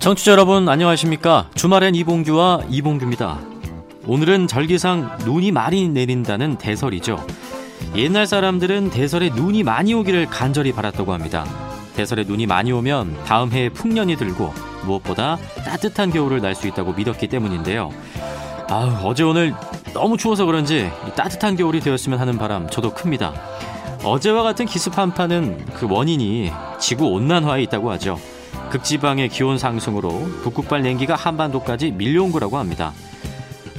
청취자 여러분 안녕하십니까? 주말엔 이봉규와 이봉규입니다. 오늘은 절기상 눈이 많이 내린다는 대설이죠. 옛날 사람들은 대설에 눈이 많이 오기를 간절히 바랐다고 합니다 대설에 눈이 많이 오면 다음 해에 풍년이 들고 무엇보다 따뜻한 겨울을 날 수 있다고 믿었기 때문인데요. 아 어제 오늘 너무 추워서 그런지 따뜻한 겨울이 되었으면 하는 바람 저도 큽니다. 어제와 같은 기습 한파는 그 원인이 지구 온난화에 있다고 하죠. 극지방의 기온 상승으로 북극발 냉기가 한반도까지 밀려온 거라고 합니다.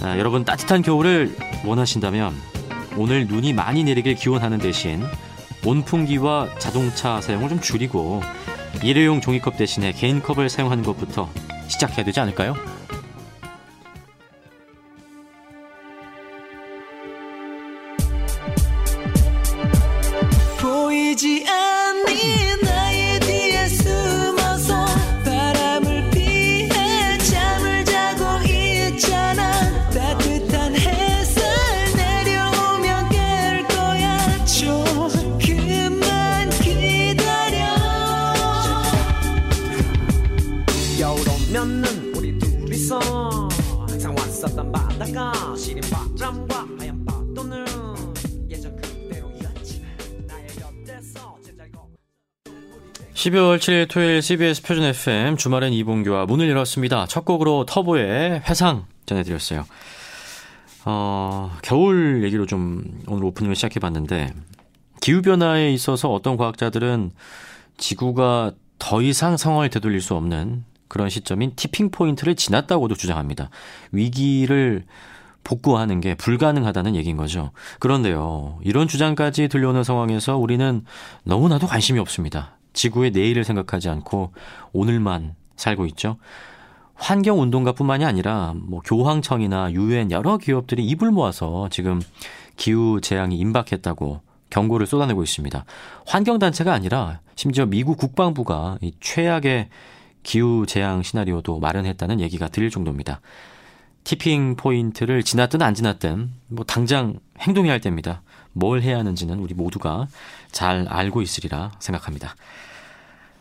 아, 여러분 따뜻한 겨울을 원하신다면 오늘 눈이 많이 내리길 기원하는 대신 온풍기와 자동차 사용을 좀 줄이고 일회용 종이컵 대신에 개인컵을 사용하는 것부터 시작해야 되지 않을까요? 12월 7일 토요일 CBS 표준 FM 주말엔 이봉규와 문을 열었습니다. 첫 곡으로 터보의 회상 전해드렸어요. 어, 겨울 얘기로 좀 오늘 오프닝을 시작해봤는데 기후변화에 있어서 어떤 과학자들은 지구가 더 이상 상황을 되돌릴 수 없는 그런 시점인 티핑 포인트를 지났다고도 주장합니다. 위기를 복구하는 게 불가능하다는 얘기인 거죠. 그런데요, 이런 주장까지 들려오는 상황에서 우리는 너무나도 관심이 없습니다. 지구의 내일을 생각하지 않고 오늘만 살고 있죠. 환경 운동가뿐만이 아니라 뭐 교황청이나 유엔 여러 기업들이 입을 모아서 지금 기후 재앙이 임박했다고 경고를 쏟아내고 있습니다. 환경 단체가 아니라 심지어 미국 국방부가 이 최악의 기후 재앙 시나리오도 마련했다는 얘기가 들릴 정도입니다. 티핑 포인트를 지났든 안 지났든 뭐 당장 행동해야 할 때입니다. 뭘 해야 하는지는 우리 모두가 잘 알고 있으리라 생각합니다.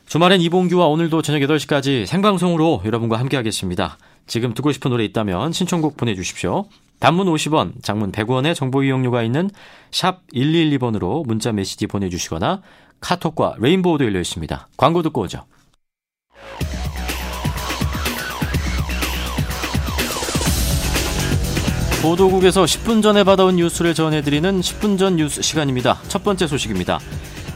주말엔 이봉규와 오늘도 저녁 8시까지 생방송으로 여러분과 함께하겠습니다. 지금 듣고 싶은 노래 있다면 신청곡 보내주십시오. 단문 50원, 장문 100원의 정보 이용료가 있는 샵 112번으로 문자 메시지 보내주시거나 카톡과 레인보우도 열려 있습니다. 광고 듣고 오죠. 보도국에서 10분 전에 받아온 뉴스를 전해드리는 10분 전 뉴스 시간입니다. 첫 번째 소식입니다.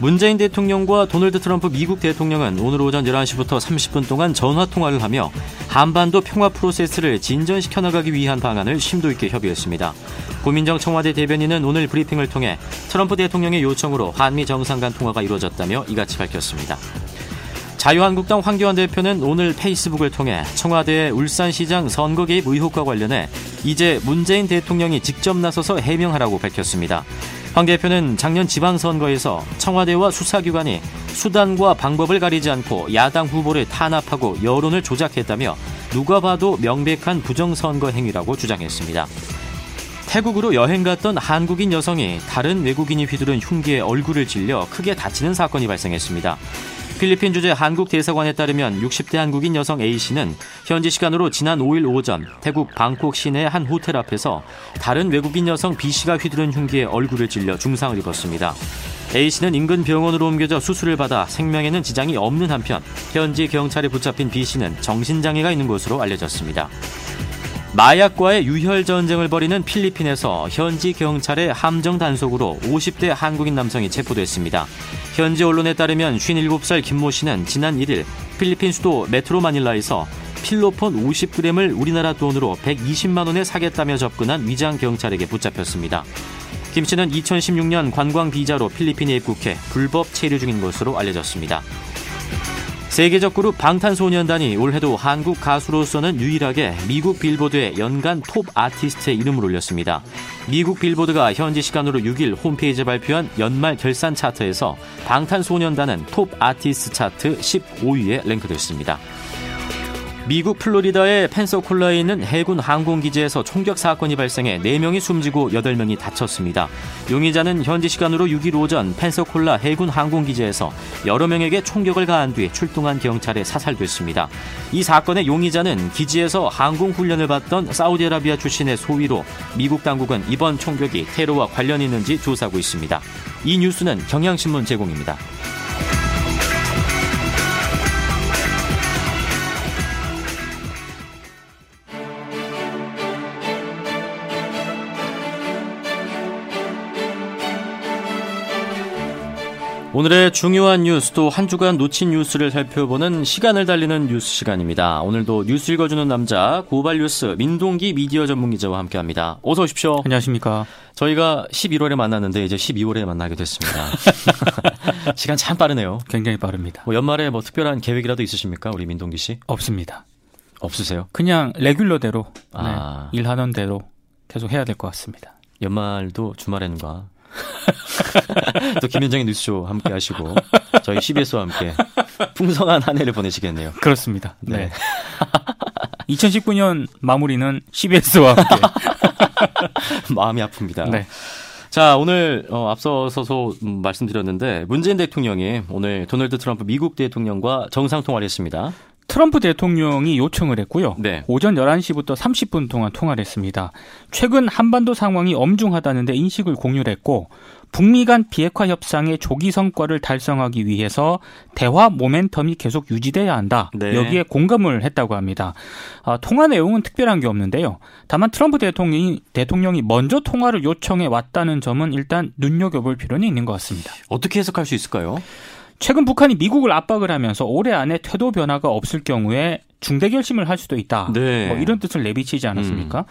문재인 대통령과 도널드 트럼프 미국 대통령은 오늘 오전 11시부터 30분 동안 전화 통화를 하며 한반도 평화 프로세스를 진전시켜 나가기 위한 방안을 심도 있게 협의했습니다. 고민정 청와대 대변인은 오늘 브리핑을 통해 트럼프 대통령의 요청으로 한미 정상 간 통화가 이루어졌다며 이같이 밝혔습니다. 자유한국당 황교안 대표는 오늘 페이스북을 통해 청와대 울산시장 선거 개입 의혹과 관련해 이제 문재인 대통령이 직접 나서서 해명하라고 밝혔습니다. 황 대표는 작년 지방선거에서 청와대와 수사기관이 수단과 방법을 가리지 않고 야당 후보를 탄압하고 여론을 조작했다며 누가 봐도 명백한 부정선거 행위라고 주장했습니다. 태국으로 여행 갔던 한국인 여성이 다른 외국인이 휘두른 흉기에 얼굴을 찔려 크게 다치는 사건이 발생했습니다. 필리핀 주재 한국 대사관에 따르면 60대 한국인 여성 A씨는 현지 시간으로 지난 5일 오전 태국 방콕 시내 한 호텔 앞에서 다른 외국인 여성 B씨가 휘두른 흉기에 얼굴을 찔려 중상을 입었습니다. A씨는 인근 병원으로 옮겨져 수술을 받아 생명에는 지장이 없는 한편 현지 경찰에 붙잡힌 B씨는 정신장애가 있는 것으로 알려졌습니다. 마약과의 유혈 전쟁을 벌이는 필리핀에서 현지 경찰의 함정 단속으로 50대 한국인 남성이 체포됐습니다. 현지 언론에 따르면 57살 김모 씨는 지난 1일 필리핀 수도 메트로 마닐라에서 필로폰 50g을 우리나라 돈으로 120만 원에 사겠다며 접근한 위장 경찰에게 붙잡혔습니다. 김 씨는 2016년 관광 비자로 필리핀에 입국해 불법 체류 중인 것으로 알려졌습니다. 세계적 그룹 방탄소년단이 올해도 한국 가수로서는 유일하게 미국 빌보드에 연간 톱 아티스트의 이름을 올렸습니다. 미국 빌보드가 현지 시간으로 6일 홈페이지에 발표한 연말 결산 차트에서 방탄소년단은 톱 아티스트 차트 15위에 랭크됐습니다. 미국 플로리다의 펜서콜라에 있는 해군 항공기지에서 총격 사건이 발생해 4명이 숨지고 8명이 다쳤습니다. 용의자는 현지 시간으로 6일 오전 펜서콜라 해군 항공기지에서 여러 명에게 총격을 가한 뒤 출동한 경찰에 사살됐습니다. 이 사건의 용의자는 기지에서 항공 훈련을 받던 사우디아라비아 출신의 소위로 미국 당국은 이번 총격이 테러와 관련이 있는지 조사하고 있습니다. 이 뉴스는 경향신문 제공입니다. 오늘의 중요한 뉴스 또한 주간 놓친 뉴스를 살펴보는 시간을 달리는 뉴스 시간입니다. 오늘도 뉴스 읽어주는 남자 고발 뉴스 민동기 미디어 전문 기자와 함께합니다. 어서 오십시오. 안녕하십니까. 저희가 11월에 만났는데 이제 12월에 만나게 됐습니다. 시간 참 빠르네요. 굉장히 빠릅니다. 뭐 연말에 뭐 특별한 계획이라도 있으십니까, 우리 민동기 씨? 없습니다. 없으세요? 그냥 레귤러대로 아. 네, 일하는 대로 계속 해야 될 것 같습니다. 연말도 주말에는가 또 김현정의 뉴스쇼 함께 하시고 저희 CBS와 함께 풍성한 한 해를 보내시겠네요. 그렇습니다. 네. 네. 2019년 마무리는 CBS와 함께. 마음이 아픕니다. 네. 자, 오늘 어, 앞서서서 음, 말씀드렸는데 문재인 대통령이 오늘 도널드 트럼프 미국 대통령과 정상 통화를 했습니다. 트럼프 대통령이 요청을 했고요. 네. 오전 11시부터 30분 동안 통화를 했습니다. 최근 한반도 상황이 엄중하다는 데 인식을 공유를 했고 북미 간 비핵화 협상의 조기 성과를 달성하기 위해서 대화 모멘텀이 계속 유지돼야 한다. 네. 여기에 공감을 했다고 합니다. 아, 통화 내용은 특별한 게 없는데요. 다만 트럼프 대통령이, 대통령이 먼저 통화를 요청해 왔다는 점은 일단 눈여겨볼 필요는 있는 것 같습니다. 어떻게 해석할 수 있을까요? 최근 북한이 미국을 압박을 하면서 올해 안에 태도 변화가 없을 경우에 중대 결심을 할 수도 있다. 네. 뭐 이런 뜻을 내비치지 않았습니까?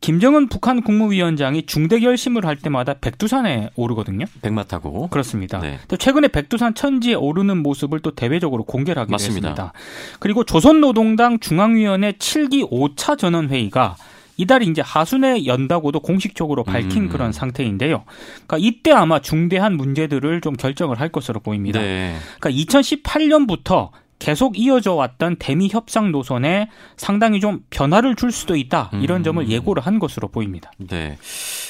김정은 북한 국무위원장이 중대 결심을 할 때마다 백두산에 오르거든요. 백마 타고. 그렇습니다. 네. 근데 최근에 백두산 천지에 오르는 모습을 또 대외적으로 공개를 하게 맞습니다. 됐습니다. 그리고 조선노동당 중앙위원회 7기 5차 전원 회의가 이달 이제 하순에 연다고도 공식적으로 밝힌 음. 그런 상태인데요. 그러니까 이때 아마 중대한 문제들을 좀 결정을 할 것으로 보입니다. 네. 그러니까 2018년부터 계속 이어져 왔던 대미 협상 노선에 상당히 좀 변화를 줄 수도 있다. 이런 음. 점을 예고를 한 것으로 보입니다. 네.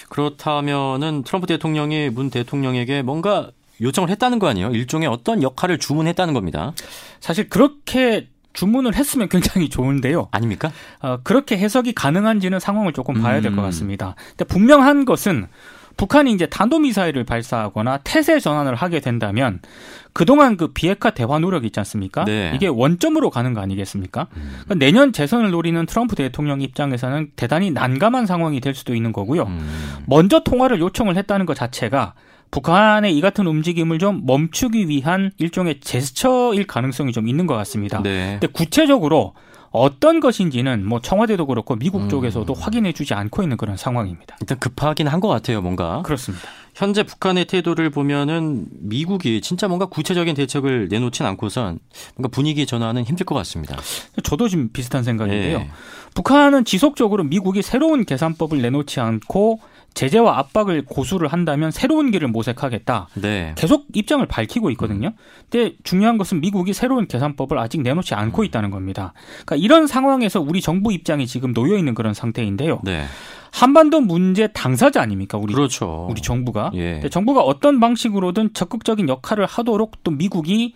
그렇다면은 트럼프 대통령이 문 대통령에게 뭔가 요청을 했다는 거 아니에요? 일종의 어떤 역할을 주문했다는 겁니다. 사실 그렇게 주문을 했으면 굉장히 좋은데요. 아닙니까? 어, 그렇게 해석이 가능한지는 상황을 조금 봐야 될것 음. 같습니다. 근데 분명한 것은 북한이 이제 탄도미사일을 발사하거나 태세 전환을 하게 된다면 그동안 그 비핵화 대화 노력 있지 않습니까? 네. 이게 원점으로 가는 거 아니겠습니까? 그러니까 내년 재선을 노리는 트럼프 대통령 입장에서는 대단히 난감한 상황이 될 수도 있는 거고요. 음. 먼저 통화를 요청을 했다는 것 자체가 북한의 이 같은 움직임을 좀 멈추기 위한 일종의 제스처일 가능성이 좀 있는 것 같습니다. 네. 근데 구체적으로 어떤 것인지는 뭐 청와대도 그렇고 미국 음. 쪽에서도 확인해 주지 않고 있는 그런 상황입니다. 일단 급하긴 한 것 같아요, 뭔가. 그렇습니다. 현재 북한의 태도를 보면은 미국이 진짜 뭔가 구체적인 대책을 내놓진 않고선 뭔가 분위기 전환은 힘들 것 같습니다. 저도 지금 비슷한 생각인데요. 예. 북한은 지속적으로 미국이 새로운 계산법을 내놓지 않고 제재와 압박을 고수를 한다면 새로운 길을 모색하겠다. 네. 계속 입장을 밝히고 있거든요. 근데 중요한 것은 미국이 새로운 계산법을 아직 내놓지 않고 있다는 겁니다. 그러니까 이런 상황에서 우리 정부 입장이 지금 놓여 있는 그런 상태인데요. 네. 한반도 문제 당사자 아닙니까? 우리 그렇죠. 우리 정부가. 예. 정부가 어떤 방식으로든 적극적인 역할을 하도록 또 미국이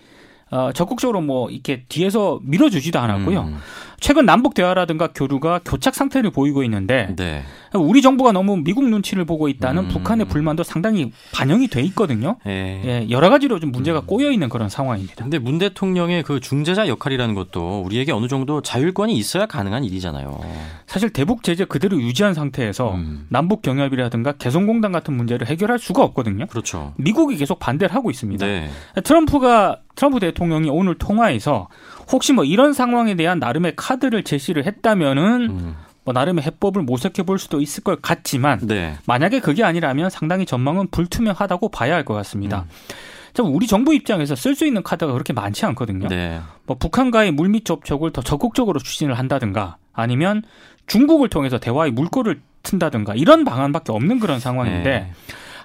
어, 적극적으로 뭐 이렇게 뒤에서 밀어주지도 않았고요. 음. 최근 남북 대화라든가 교류가 교착 상태를 보이고 있는데 네. 우리 정부가 너무 미국 눈치를 보고 있다는 음. 북한의 불만도 상당히 반영이 돼 있거든요. 예. 예, 여러 가지로 좀 음. 문제가 꼬여 있는 그런 상황입니다. 근데 문 대통령의 그 중재자 역할이라는 것도 우리에게 어느 정도 자율권이 있어야 가능한 일이잖아요. 사실 대북 제재 그대로 유지한 상태에서 음. 남북 경협이라든가 개성공단 같은 문제를 해결할 수가 없거든요. 그렇죠. 미국이 계속 반대를 하고 있습니다. 네. 트럼프가 트럼프 대통령이 오늘 통화에서 혹시 뭐 이런 상황에 대한 나름의 카드를 제시를 했다면은 음. 뭐 나름의 해법을 모색해 볼 수도 있을 것 같지만 네. 만약에 그게 아니라면 상당히 전망은 불투명하다고 봐야 할 것 같습니다. 음. 참 우리 정부 입장에서 쓸 수 있는 카드가 그렇게 많지 않거든요. 네. 뭐 북한과의 물밑 접촉을 더 적극적으로 추진을 한다든가 아니면 중국을 통해서 대화의 물꼬를 튼다든가 이런 방안밖에 없는 그런 상황인데 네.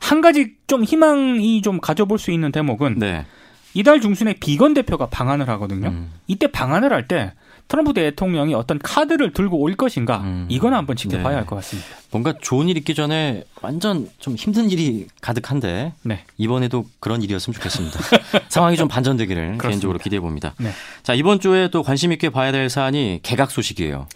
한 가지 좀 희망이 좀 가져볼 수 있는 대목은 네. 이달 중순에 비건 대표가 방한을 하거든요. 음. 이때 방한을 할 때 트럼프 대통령이 어떤 카드를 들고 올 것인가 음. 이건 한번 지켜봐야 네. 할것 같습니다. 뭔가 좋은 일 있기 전에 완전 좀 힘든 일이 가득한데 네. 이번에도 그런 일이었으면 좋겠습니다. 상황이 좀 반전되기를 그렇습니다. 개인적으로 기대해 봅니다. 네. 자 이번 주에 또 관심 있게 봐야 될 사안이 개각 소식이에요.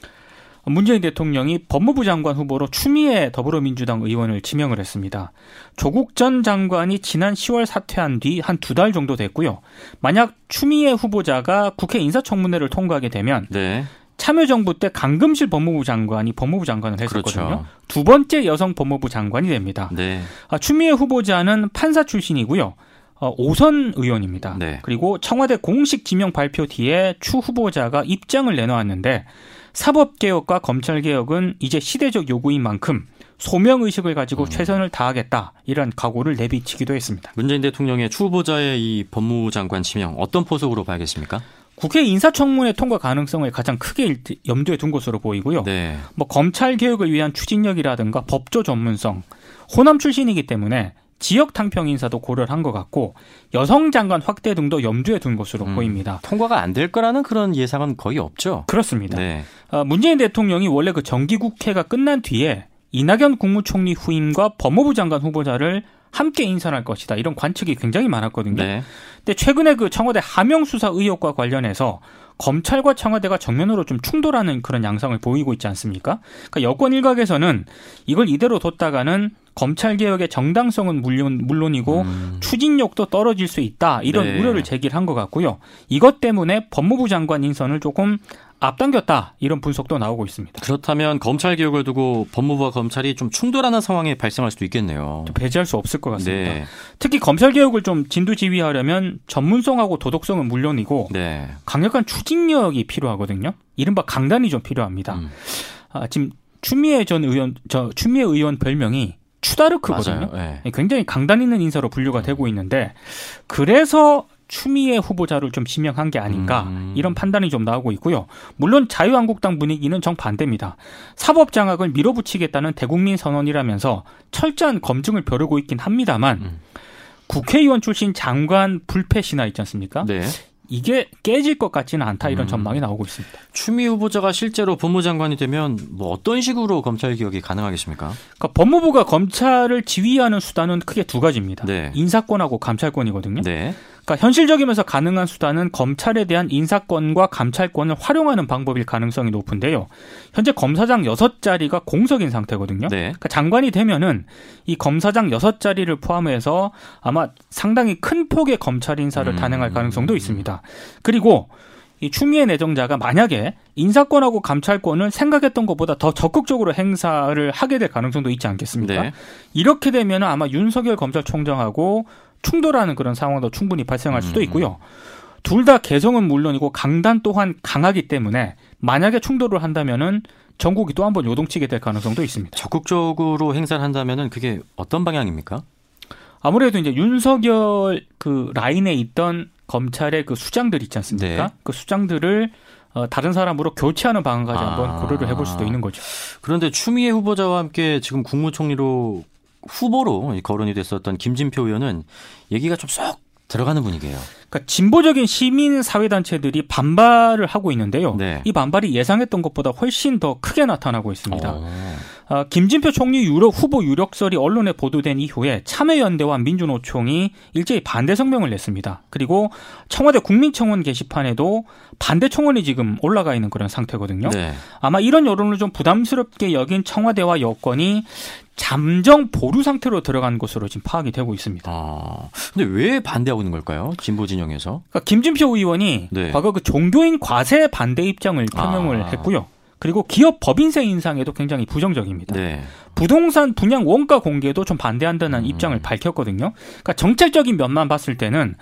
문재인 대통령이 법무부 장관 후보로 추미애 더불어민주당 의원을 지명을 했습니다. 조국 전 장관이 지난 10월 사퇴한 뒤 한 두 달 정도 됐고요. 만약 추미애 후보자가 국회 인사청문회를 통과하게 되면 네. 참여정부 때 강금실 법무부 장관이 법무부 장관을 했었거든요. 그렇죠. 두 번째 여성 법무부 장관이 됩니다. 네. 아, 추미애 후보자는 판사 출신이고요. 어, 오선 의원입니다. 네. 그리고 청와대 공식 지명 발표 뒤에 추 후보자가 입장을 내놓았는데 사법개혁과 검찰개혁은 이제 시대적 요구인 만큼 소명의식을 가지고 음. 최선을 다하겠다 이런 각오를 내비치기도 했습니다. 문재인 대통령의 추 후보자의 이 법무부 장관 지명 어떤 포석으로 봐야겠습니까? 국회 인사청문회 통과 가능성을 가장 크게 일- 염두에 둔 것으로 보이고요. 네. 뭐 검찰 개혁을 위한 추진력이라든가 법조 전문성, 호남 출신이기 때문에 지역 탕평 인사도 고려를 한 것 같고 여성 장관 확대 등도 염두에 둔 것으로 음. 보입니다. 통과가 안 될 거라는 그런 예상은 거의 없죠. 그렇습니다. 네. 어, 문재인 대통령이 원래 그 정기국회가 끝난 뒤에 이낙연 국무총리 후임과 법무부 장관 후보자를 함께 인선할 것이다 이런 관측이 굉장히 많았거든요. 네. 근데 최근에 그 청와대 하명 수사 의혹과 관련해서 검찰과 청와대가 정면으로 좀 충돌하는 그런 양상을 보이고 있지 않습니까? 그러니까 여권 일각에서는 이걸 이대로 뒀다가는 검찰 개혁의 정당성은 물론 물론이고 음. 추진력도 떨어질 수 있다 이런 네. 우려를 제기한 것 같고요. 이것 때문에 법무부 장관 인선을 조금 앞당겼다 이런 분석도 나오고 있습니다. 그렇다면 검찰 개혁을 두고 법무부와 검찰이 좀 충돌하는 상황이 발생할 수도 있겠네요. 좀 배제할 수 없을 것 같습니다. 네. 특히 검찰 개혁을 좀 진두지휘하려면 전문성하고 도덕성은 물론이고 네. 강력한 추진력이 필요하거든요. 이른바 강단이 좀 필요합니다. 음. 아, 지금 추미애 전 의원, 저 추미애 의원 별명이 추다르크거든요. 네. 굉장히 강단 있는 인사로 분류가 되고 있는데 그래서 추미애 후보자를 좀 지명한 게 아닌가 음. 이런 판단이 좀 나오고 있고요. 물론 자유한국당 분위기는 정반대입니다. 사법 장악을 밀어붙이겠다는 대국민 선언이라면서 철저한 검증을 벼르고 있긴 합니다만 음. 국회의원 출신 장관 불패 신화 있지 않습니까? 네. 이게 깨질 것 같지는 않다 이런 음. 전망이 나오고 있습니다. 추미 후보자가 실제로 법무장관이 되면 뭐 어떤 식으로 검찰 개혁이 가능하겠습니까? 그러니까 법무부가 검찰을 지휘하는 수단은 크게 두 가지입니다. 네. 인사권하고 감찰권이거든요. 네. 그러니까 현실적이면서 가능한 수단은 검찰에 대한 인사권과 감찰권을 활용하는 방법일 가능성이 높은데요. 현재 검사장 6자리가 공석인 상태거든요. 네. 그러니까 장관이 되면은 이 검사장 6자리를 포함해서 아마 상당히 큰 폭의 검찰 인사를 음. 단행할 가능성도 있습니다. 그리고 이 추미애 내정자가 만약에 인사권하고 감찰권을 생각했던 것보다 더 적극적으로 행사를 하게 될 가능성도 있지 않겠습니까? 네. 이렇게 되면 아마 윤석열 검찰총장하고 충돌하는 그런 상황도 충분히 발생할 수도 음. 있고요. 둘 다 개성은 물론이고 강단 또한 강하기 때문에 만약에 충돌을 한다면은 전국이 또 한 번 요동치게 될 가능성도 있습니다. 적극적으로 행사를 한다면은 그게 어떤 방향입니까? 아무래도 이제 윤석열 그 라인에 있던 검찰의 그 수장들 있지 않습니까? 네. 그 수장들을 어, 다른 사람으로 교체하는 방안까지 아. 한번 고려를 해볼 수도 있는 거죠. 그런데 추미애 후보자와 함께 지금 국무총리로 후보로 거론이 됐었던 김진표 의원은 얘기가 좀 쏙 들어가는 분위기예요. 그러니까 진보적인 시민 사회 단체들이 반발을 하고 있는데요. 네. 이 반발이 예상했던 것보다 훨씬 더 크게 나타나고 있습니다. 어. 어, 김진표 총리 유력 후보 유력설이 언론에 보도된 이후에 참여연대와 민주노총이 일제히 반대 성명을 냈습니다. 그리고 청와대 국민청원 게시판에도 반대 청원이 지금 올라가 있는 그런 상태거든요. 네. 아마 이런 여론을 좀 부담스럽게 여긴 청와대와 여권이 잠정 보류 상태로 들어간 것으로 지금 파악이 되고 있습니다. 아. 근데 왜 반대하고 있는 걸까요? 진보 진영에서? 그러니까 김진표 의원이 네. 과거 그 종교인 과세 반대 입장을 표명을 아. 했고요. 그리고 기업 법인세 인상에도 굉장히 부정적입니다. 네. 부동산 분양 원가 공개도 좀 반대한다는 음. 입장을 밝혔거든요. 그러니까 정책적인 면만 봤을 때는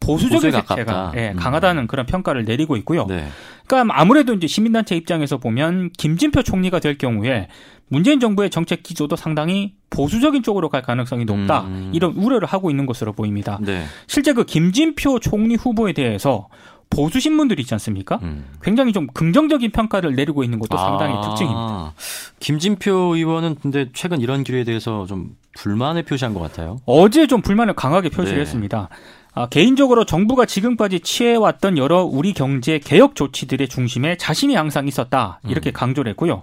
보수적인 색채가 예, 음. 강하다는 그런 평가를 내리고 있고요. 네. 그러니까 아무래도 이제 시민단체 입장에서 보면 김진표 총리가 될 경우에 문재인 정부의 정책 기조도 상당히 보수적인 쪽으로 갈 가능성이 높다. 음. 이런 우려를 하고 있는 것으로 보입니다. 네. 실제 그 김진표 총리 후보에 대해서 보수 신문들이 있지 않습니까? 음. 굉장히 좀 긍정적인 평가를 내리고 있는 것도 상당히 아, 특징입니다. 김진표 의원은 근데 최근 이런 길에 대해서 좀 불만을 표시한 것 같아요. 어제 좀 불만을 강하게 표시를 네. 했습니다. 아, 개인적으로 정부가 지금까지 취해왔던 여러 우리 경제 개혁 조치들의 중심에 자신이 항상 있었다 이렇게 강조를 했고요.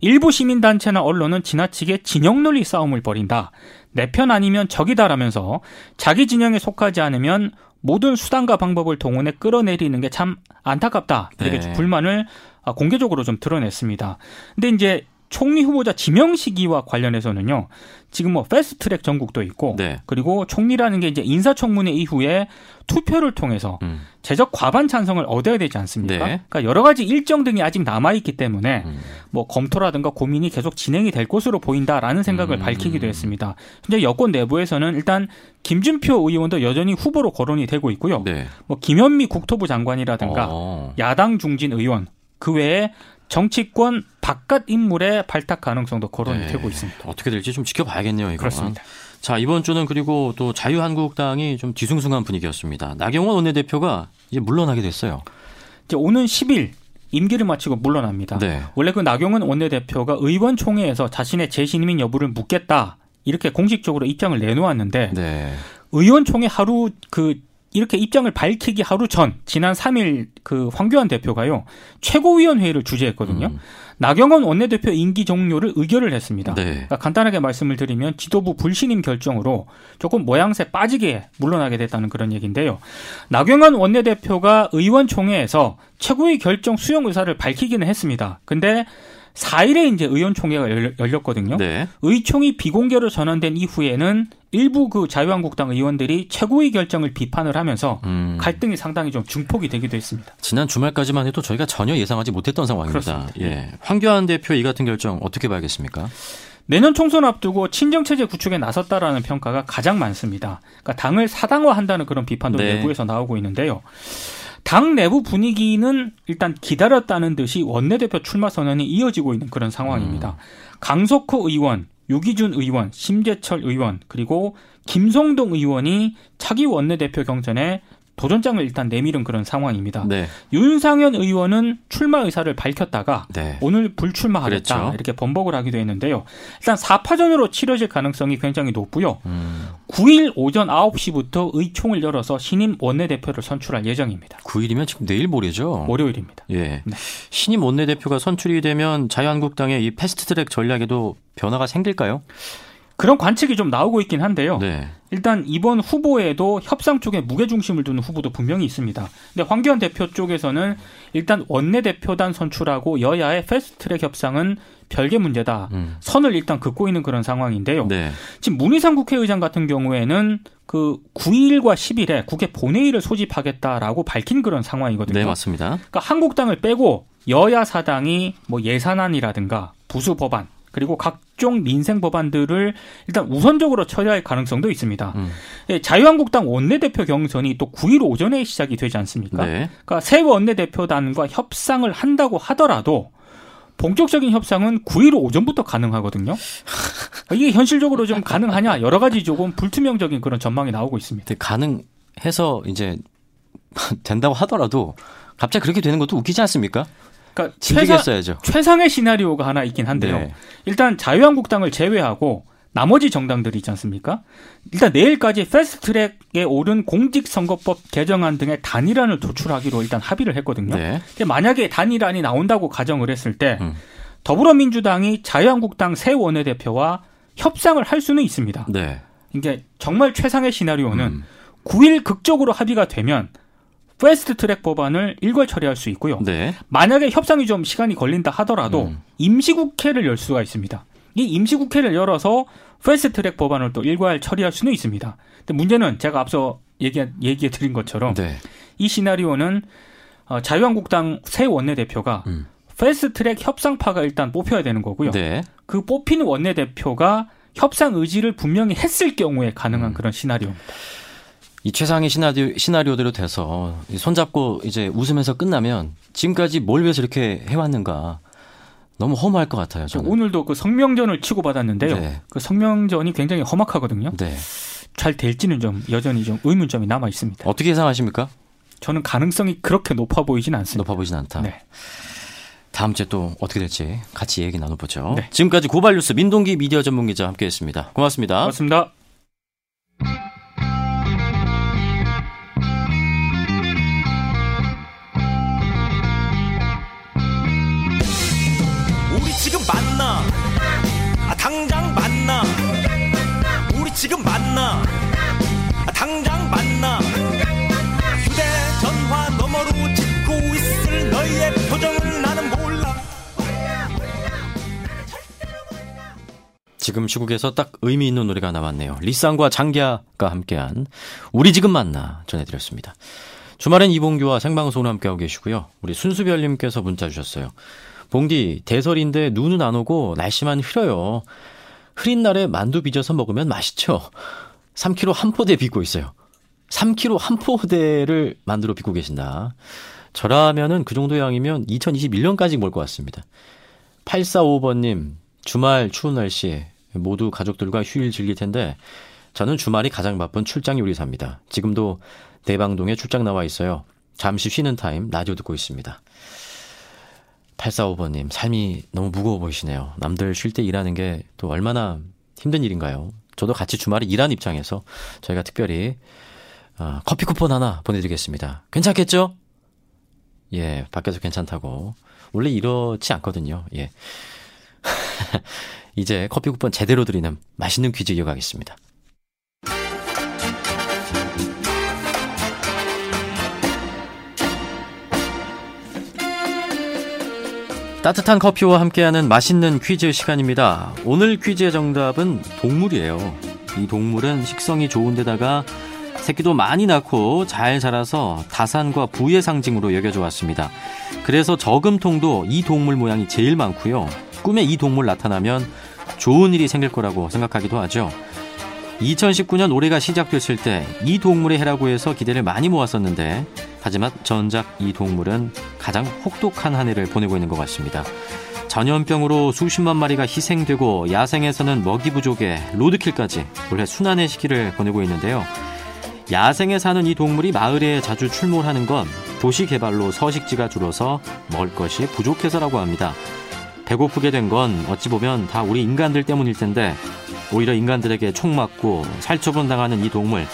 일부 시민단체나 언론은 지나치게 진영 논리 싸움을 벌인다. 내 편 아니면 적이다라면서 자기 진영에 속하지 않으면 모든 수단과 방법을 동원해 끌어내리는 게 참 안타깝다. 이렇게 네. 불만을 아, 공개적으로 좀 드러냈습니다. 근데 이제 총리 후보자 지명 시기와 관련해서는요. 지금 뭐 패스트트랙 전국도 있고 네. 그리고 총리라는 게 이제 인사청문회 이후에 투표를 통해서 음. 제적 과반 찬성을 얻어야 되지 않습니까? 네. 그러니까 여러 가지 일정 등이 아직 남아 있기 때문에 음. 뭐 검토라든가 고민이 계속 진행이 될 것으로 보인다라는 생각을 음. 밝히기도 했습니다. 현재 여권 내부에서는 일단 김준표 의원도 여전히 후보로 거론이 되고 있고요. 네. 뭐 김현미 국토부 장관이라든가 어. 야당 중진 의원 그 외에 정치권 바깥 인물의 발탁 가능성도 거론이 네. 되고 있습니다. 어떻게 될지 좀 지켜봐야겠네요, 이거. 그렇습니다. 자, 이번 주는 그리고 또 자유한국당이 좀 뒤숭숭한 분위기였습니다. 나경원 원내대표가 이제 물러나게 됐어요. 이제 오는 10일 임기를 마치고 물러납니다. 네. 원래 그 나경원 원내대표가 의원총회에서 자신의 재신임인 여부를 묻겠다 이렇게 공식적으로 입장을 내놓았는데 네. 의원총회 하루 그 이렇게 입장을 밝히기 하루 전 지난 3일 그 황교안 대표가요 최고위원회의를 주재했거든요. 음. 나경원 원내대표 임기 종료를 의결을 했습니다. 네. 그러니까 간단하게 말씀을 드리면 지도부 불신임 결정으로 조금 모양새 빠지게 물러나게 됐다는 그런 얘기인데요. 나경원 원내대표가 의원총회에서 최고위 결정 수용 의사를 밝히기는 했습니다. 근데 4일에 이제 의원총회가 열- 열렸거든요. 네. 의총이 비공개로 전환된 이후에는 일부 그 자유한국당 의원들이 최고위 결정을 비판을 하면서 음. 갈등이 상당히 좀 중폭이 되기도 했습니다. 지난 주말까지만 해도 저희가 전혀 예상하지 못했던 상황입니다. 그렇습니다. 예. 황교안 대표 이 같은 결정 어떻게 봐야겠습니까? 내년 총선 앞두고 친정 체제 구축에 나섰다라는 평가가 가장 많습니다. 그러니까 당을 사당화한다는 그런 비판도 네. 내부에서 나오고 있는데요. 당 내부 분위기는 일단 기다렸다는 듯이 원내대표 출마 선언이 이어지고 있는 그런 상황입니다. 강석호 의원, 유기준 의원, 심재철 의원, 그리고 김성동 의원이 차기 원내대표 경선에 도전장을 일단 내밀은 그런 상황입니다. 네. 윤상현 의원은 출마 의사를 밝혔다가 네. 오늘 불출마하겠다 그랬죠. 이렇게 번복을 하기도 했는데요. 일단 4파전으로 치러질 가능성이 굉장히 높고요. 음. 9일 오전 9시부터 의총을 열어서 신임 원내대표를 선출할 예정입니다. 9일이면 지금 내일 모레죠. 월요일입니다. 예. 네. 신임 원내대표가 선출이 되면 자유한국당의 이 패스트트랙 전략에도 변화가 생길까요? 그런 관측이 좀 나오고 있긴 한데요. 네. 일단 이번 후보에도 협상 쪽에 무게 중심을 두는 후보도 분명히 있습니다. 근데 황교안 대표 쪽에서는 일단 원내대표단 선출하고 여야의 패스트트랙 협상은 별개 문제다. 음. 선을 일단 긋고 있는 그런 상황인데요. 네. 지금 문희상 국회의장 같은 경우에는 그 9일과 10일에 국회 본회의를 소집하겠다라고 밝힌 그런 상황이거든요. 네, 맞습니다. 그러니까 한국당을 빼고 여야 사당이 뭐 예산안이라든가 부수 법안 그리고 각종 민생 법안들을 일단 우선적으로 처리할 가능성도 있습니다. 음. 예, 자유한국당 원내대표 경선이 또 9일 오전에 시작이 되지 않습니까? 네. 그러니까 새 원내대표단과 협상을 한다고 하더라도 본격적인 협상은 9일 오전부터 가능하거든요. 이게 현실적으로 좀 가능하냐 여러 가지 조금 불투명적인 그런 전망이 나오고 있습니다. 가능해서 이제 된다고 하더라도 갑자기 그렇게 되는 것도 웃기지 않습니까? 그러니까 최상, 했어야죠. 최상의 시나리오가 하나 있긴 한데요. 네. 일단 자유한국당을 제외하고 나머지 정당들이 있지 않습니까? 일단 내일까지 패스트트랙에 오른 공직선거법 개정안 등의 단일안을 도출하기로 일단 합의를 했거든요. 네. 근데 만약에 단일안이 나온다고 가정을 했을 때 음. 더불어민주당이 자유한국당 새 원내대표와 협상을 할 수는 있습니다. 네. 이게 정말 최상의 시나리오는 음. 9일 극적으로 합의가 되면 패스트 트랙 법안을 일괄 처리할 수 있고요. 네. 만약에 협상이 좀 시간이 걸린다 하더라도 음. 임시국회를 열 수가 있습니다. 이 임시국회를 열어서 패스트 트랙 법안을 또 일괄 처리할 수는 있습니다. 근데 문제는 제가 앞서 얘기 얘기해 드린 것처럼 네. 이 시나리오는 어, 자유한국당 새 원내대표가 음. 패스트 트랙 협상파가 일단 뽑혀야 되는 거고요. 네. 그 뽑힌 원내대표가 협상 의지를 분명히 했을 경우에 가능한 음. 그런 시나리오입니다. 이 최상의 시나리오, 시나리오대로 돼서 손잡고 이제 웃으면서 끝나면 지금까지 뭘 위해서 이렇게 해왔는가 너무 허무할 것 같아요. 저는. 오늘도 그 성명전을 치고 받았는데요. 네. 그 성명전이 굉장히 험악하거든요. 네. 잘 될지는 좀 여전히 좀 의문점이 남아 있습니다. 어떻게 예상하십니까? 저는 가능성이 그렇게 높아 보이진 않습니다. 높아 보이진 않다. 네. 다음 주에 또 어떻게 될지 같이 얘기 나눠보죠. 네. 지금까지 고발뉴스 민동기 미디어 전문 기자 함께했습니다. 고맙습니다. 고맙습니다. 지금 만나 아, 당장 만나 우리 지금 만나 아, 당장 만나 휴대전화 너머로 짓고 있을 너의 표정을 나는 몰라 지금 시국에서 딱 의미 있는 노래가 나왔네요. 리쌍과 장기하가 함께한 우리 지금 만나 전해드렸습니다. 주말엔 이봉규와 생방송을 함께하고 계시고요. 우리 순수별님께서 문자 주셨어요. 봉디 대설인데 눈은 안 오고 날씨만 흐려요. 흐린 날에 만두 빚어서 먹으면 맛있죠. 3kg 한 포대 빚고 있어요. 3kg 한 포대를 만두로 빚고 계신다. 저라면은 그 정도 양이면 2021년까지 먹을 것 같습니다. 8455번님, 주말 추운 날씨에 모두 가족들과 휴일 즐길 텐데 저는 주말이 가장 바쁜 출장 요리사입니다. 지금도 대방동에 출장 나와 있어요. 잠시 쉬는 타임 라디오 듣고 있습니다. 8455번님, 삶이 너무 무거워 보이시네요. 남들 쉴 때 일하는 게 또 얼마나 힘든 일인가요? 저도 같이 주말에 일하는 입장에서 저희가 특별히 어, 커피 쿠폰 하나 보내드리겠습니다. 괜찮겠죠? 예, 밖에서 괜찮다고. 원래 이렇지 않거든요. 예. 이제 커피 쿠폰 제대로 드리는 맛있는 퀴즈 이어가겠습니다. 따뜻한 커피와 함께하는 맛있는 퀴즈 시간입니다. 오늘 퀴즈의 정답은 동물이에요. 이 동물은 식성이 좋은데다가 새끼도 많이 낳고 잘 자라서 다산과 부의 상징으로 여겨져 왔습니다. 그래서 저금통도 이 동물 모양이 제일 많고요. 꿈에 이 동물 나타나면 좋은 일이 생길 거라고 생각하기도 하죠. 2019년 올해가 시작됐을 때 이 동물의 해라고 해서 기대를 많이 모았었는데 하지만 전작 이 동물은 가장 혹독한 한 해를 보내고 있는 것 같습니다. 전염병으로 수십만 마리가 희생되고 야생에서는 먹이 부족에 로드킬까지 올해 순환의 시기를 보내고 있는데요. 야생에 사는 이 동물이 마을에 자주 출몰하는 건 도시 개발로 서식지가 줄어서 먹을 것이 부족해서라고 합니다. 배고프게 된 건 어찌 보면 다 우리 인간들 때문일 텐데 오히려 인간들에게 총 맞고 살처분 당하는 이 동물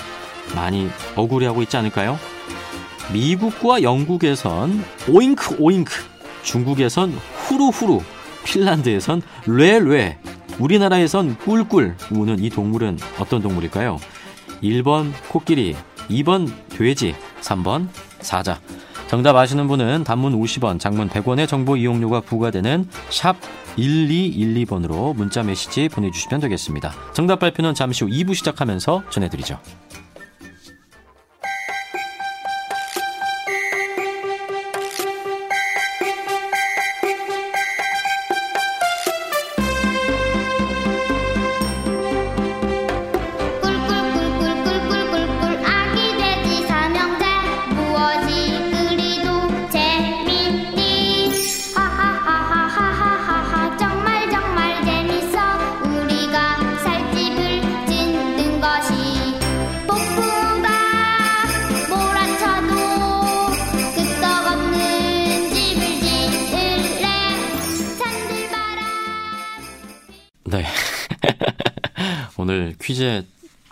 많이 억울해하고 있지 않을까요? 미국과 영국에선 오잉크 오잉크, 중국에선 후루후루, 핀란드에선 뢰뢰, 우리나라에선 꿀꿀 우는 이 동물은 어떤 동물일까요? 1번 코끼리, 2번 돼지, 3번 사자. 정답 아시는 분은 단문 50원, 장문 100원의 정보 이용료가 부과되는 샵 1212번으로 문자 메시지 보내주시면 되겠습니다. 정답 발표는 잠시 후 2부 시작하면서 전해드리죠.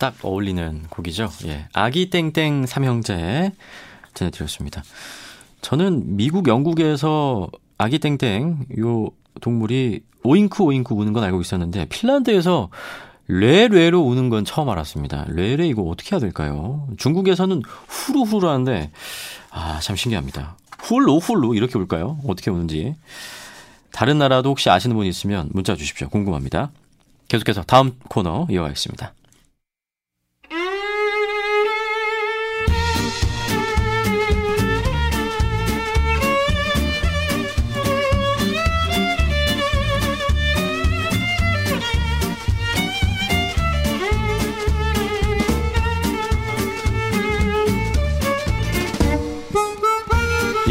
딱 어울리는 곡이죠. 예. 아기 땡땡 삼형제 전해드렸습니다. 저는 미국, 영국에서 아기 땡땡 요 동물이 오잉크 오잉크 우는 건 알고 있었는데 핀란드에서 뢰뢰로 우는 건 처음 알았습니다. 뢰뢰 이거 어떻게 해야 될까요? 중국에서는 후루후루 하는데 아, 참 신기합니다. 훌로 훌로 이렇게 울까요? 어떻게 우는지. 다른 나라도 혹시 아시는 분 있으면 문자 주십시오. 궁금합니다. 계속해서 다음 코너 이어가겠습니다.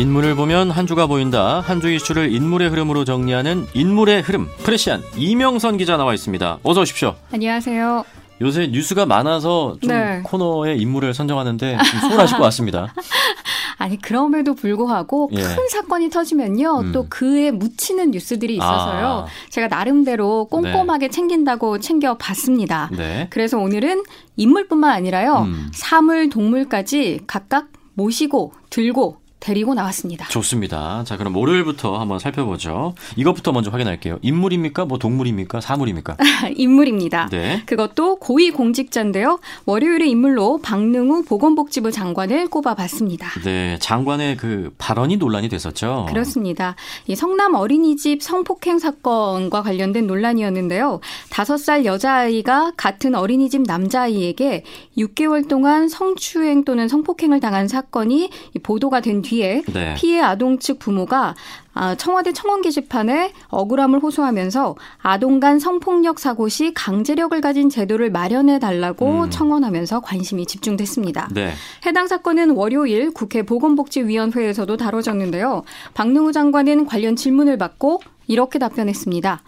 인물을 보면 한 주가 보인다. 한 주 이슈를 인물의 흐름으로 정리하는 인물의 흐름. 프레시안 이명선 기자 나와 있습니다. 어서 오십시오. 안녕하세요. 요새 뉴스가 많아서 좀 네. 코너의 인물을 선정하는데 좀 소홀하실 것 같습니다. 아니 그럼에도 불구하고 예. 큰 사건이 터지면요 음. 또 그에 묻히는 뉴스들이 있어서요 아. 제가 나름대로 꼼꼼하게 챙긴다고 챙겨 봤습니다. 네. 그래서 오늘은 인물뿐만 아니라요 음. 사물 동물까지 각각 모시고 들고 데리고 나왔습니다. 좋습니다. 자, 그럼 월요일부터 한번 살펴보죠. 이것부터 먼저 확인할게요. 인물입니까? 뭐 동물입니까? 사물입니까? 인물입니다. 네. 그것도 고위 공직자인데요. 월요일의 인물로 박능우 보건복지부 장관을 꼽아봤습니다. 네, 장관의 그 발언이 논란이 됐었죠. 그렇습니다. 이 성남 어린이집 성폭행 사건과 관련된 논란이었는데요. 다섯 살 여자아이가 같은 어린이집 남자아이에게 6개월 동안 성추행 또는 성폭행을 당한 사건이 이 보도가 된뒤 에 네. 피해 아동 측 부모가 아, 청와대 청원 게시판에 억울함을 호소하면서 아동 간 성폭력 사고 시 강제력을 가진 제도를 마련해 달라고 음. 청원하면서 관심이 집중됐습니다. 네. 해당 사건은 월요일 국회 보건복지위원회에서도 다뤄졌는데요. 박능우 장관은 관련 질문을 받고 이렇게 답변했습니다.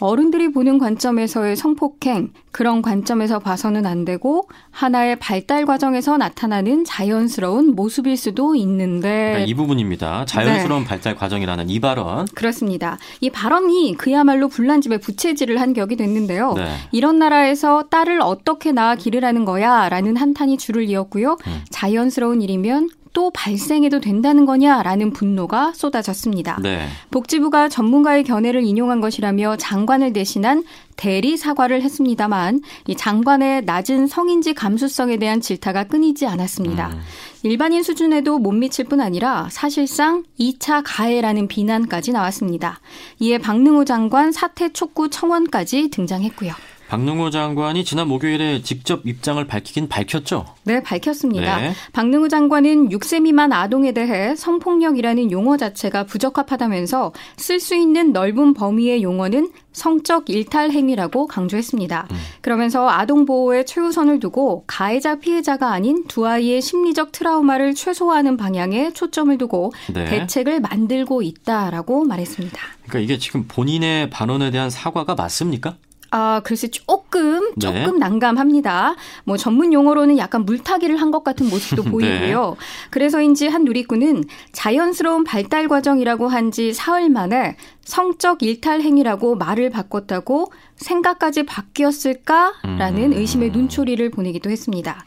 어른들이 보는 관점에서의 성폭행, 그런 관점에서 봐서는 안 되고 하나의 발달 과정에서 나타나는 자연스러운 모습일 수도 있는데 그러니까 이 부분입니다. 자연스러운 발달 과정이라는 이 발언. 그렇습니다. 이 발언이 그야말로 불난집에 부채질을 한 격이 됐는데요. 네. 이런 나라에서 딸을 어떻게 낳아 기르라는 거야? 라는 한탄이 줄을 이었고요. 음. 자연스러운 일이면 또 발생해도 된다는 거냐라는 분노가 쏟아졌습니다. 네. 복지부가 전문가의 견해를 인용한 것이라며 장관을 대신한 대리 사과를 했습니다만 이 장관의 낮은 성인지 감수성에 대한 질타가 끊이지 않았습니다. 음. 일반인 수준에도 못 미칠 뿐 아니라 사실상 2차 가해라는 비난까지 나왔습니다. 이에 박능호 장관 사퇴 촉구 청원까지 등장했고요. 박능호 장관이 지난 목요일에 직접 입장을 밝히긴 밝혔죠. 네, 밝혔습니다. 네. 박능우 장관은 6세 미만 아동에 대해 성폭력이라는 용어 자체가 부적합하다면서 쓸 수 있는 넓은 범위의 용어는 성적 일탈 행위라고 강조했습니다. 음. 그러면서 아동 보호에 최우선을 두고 가해자 피해자가 아닌 두 아이의 심리적 트라우마를 최소화하는 방향에 초점을 두고 네. 대책을 만들고 있다라고 말했습니다. 그러니까 이게 지금 본인의 발언에 대한 사과가 맞습니까? 아, 글쎄 조금 네. 조금 난감합니다. 뭐 전문 용어로는 약간 물타기를 한 것 같은 모습도 네. 보이고요. 그래서인지 한 누리꾼은 자연스러운 발달 과정이라고 한 지 사흘 만에 성적 일탈 행위라고 말을 바꿨다고 생각까지 바뀌었을까라는 음. 의심의 눈초리를 보내기도 했습니다.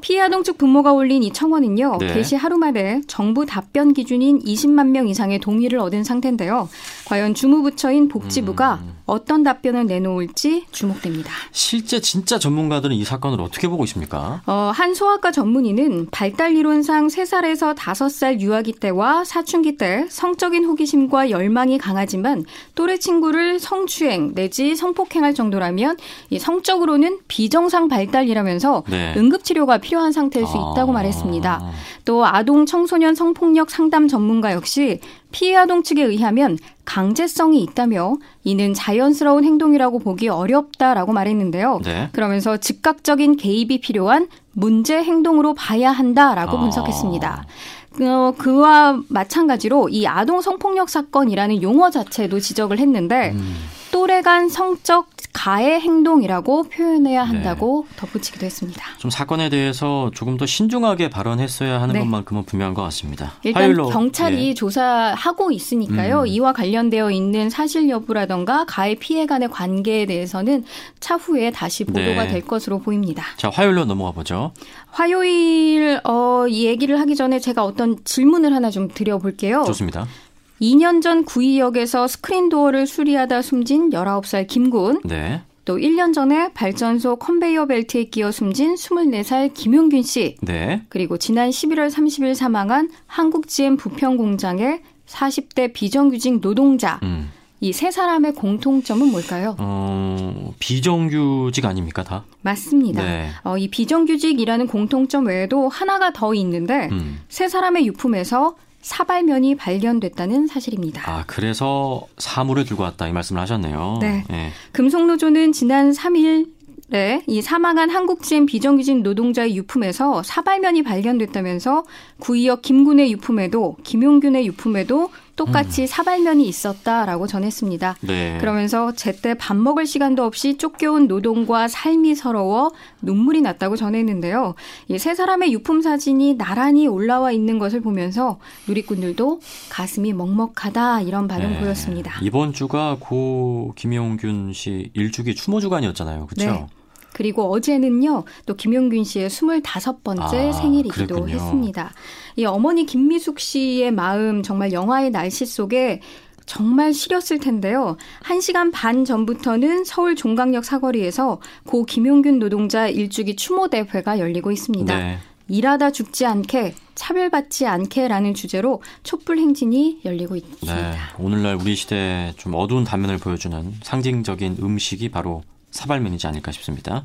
피해 아동 측 부모가 올린 이 청원은요. 네. 개시 하루 만에 정부 답변 기준인 20만 명 이상의 동의를 얻은 상태인데요. 과연 주무부처인 복지부가 음. 어떤 답변을 내놓을지 주목됩니다. 실제 진짜 전문가들은 이 사건을 어떻게 보고 있습니까? 어, 한 소아과 전문의는 발달 이론상 3살에서 5살 유아기 때와 사춘기 때 성적인 호기심과 열망이 강하지만 또래 친구를 성추행 내지 성폭행할 정도라면 이 성적으로는 비정상 발달이라면서 네. 응급치료가 필요한 상태일 수 있다고 아. 말했습니다. 또 아동 청소년 성폭력 상담 전문가 역시 피해 아동 측에 의하면 강제성이 있다며 이는 자연스러운 행동이라고 보기 어렵다라고 말했는데요. 네. 그러면서 즉각적인 개입이 필요한 문제 행동으로 봐야 한다라고 아. 분석했습니다. 어, 그와 마찬가지로 이 아동 성폭력 사건이라는 용어 자체도 지적을 했는데 음. 또래 간 성적 가해 행동이라고 표현해야 한다고 덧붙이기도 했습니다. 좀 사건에 대해서 조금 더 신중하게 발언했어야 하는 네. 것만큼은 분명한 것 같습니다. 일단 화요일로, 경찰이 예. 조사하고 있으니까요. 음. 이와 관련되어 있는 사실 여부라던가 가해 피해 간의 관계에 대해서는 차후에 다시 보도가 네. 될 것으로 보입니다. 자 화요일로 넘어가 보죠. 화요일 어, 이 얘기를 하기 전에 제가 어떤 질문을 하나 좀 드려볼게요. 좋습니다. 2년 전 구의역에서 스크린 도어를 수리하다 숨진 19살 김군, 네. 또 1년 전에 발전소 컨베이어 벨트에 끼어 숨진 24살 김용균 씨, 네. 그리고 지난 11월 30일 사망한 한국GM 부평 공장의 40대 비정규직 노동자, 음. 이세 사람의 공통점은 뭘까요? 어, 비정규직 아닙니까 다? 맞습니다. 네. 어, 이 비정규직이라는 공통점 외에도 하나가 더 있는데 음. 세 사람의 유품에서 사발면이 발견됐다는 사실입니다. 아 그래서 사물을 들고 왔다 이 말씀을 하셨네요. 네. 예. 금속노조는 지난 3일 네, 이 사망한 한국GM 비정규직 노동자의 유품에서 사발면이 발견됐다면서 구이역 김군의 유품에도 김용균의 유품에도 똑같이 사발면이 있었다라고 전했습니다. 네. 그러면서 제때 밥 먹을 시간도 없이 쫓겨온 노동과 삶이 서러워 눈물이 났다고 전했는데요. 이 세 사람의 유품 사진이 나란히 올라와 있는 것을 보면서 누리꾼들도 가슴이 먹먹하다 이런 반응 네. 보였습니다. 이번 주가 고 김용균 씨 일주기 추모 주간이었잖아요. 그렇죠? 네. 그리고 어제는요, 또 김용균 씨의 25번째 아, 생일이기도 그랬군요. 했습니다. 이 어머니 김미숙 씨의 마음 정말 영화의 날씨 속에 정말 시렸을 텐데요. 1시간 반 전부터는 서울 종강역 사거리에서 고 김용균 노동자 일주기 추모 대회가 열리고 있습니다. 네. 일하다 죽지 않게 차별받지 않게라는 주제로 촛불 행진이 열리고 있습니다. 네. 오늘날 우리 시대의 좀 어두운 단면을 보여주는 상징적인 음식이 바로 사발면이지 않을까 싶습니다.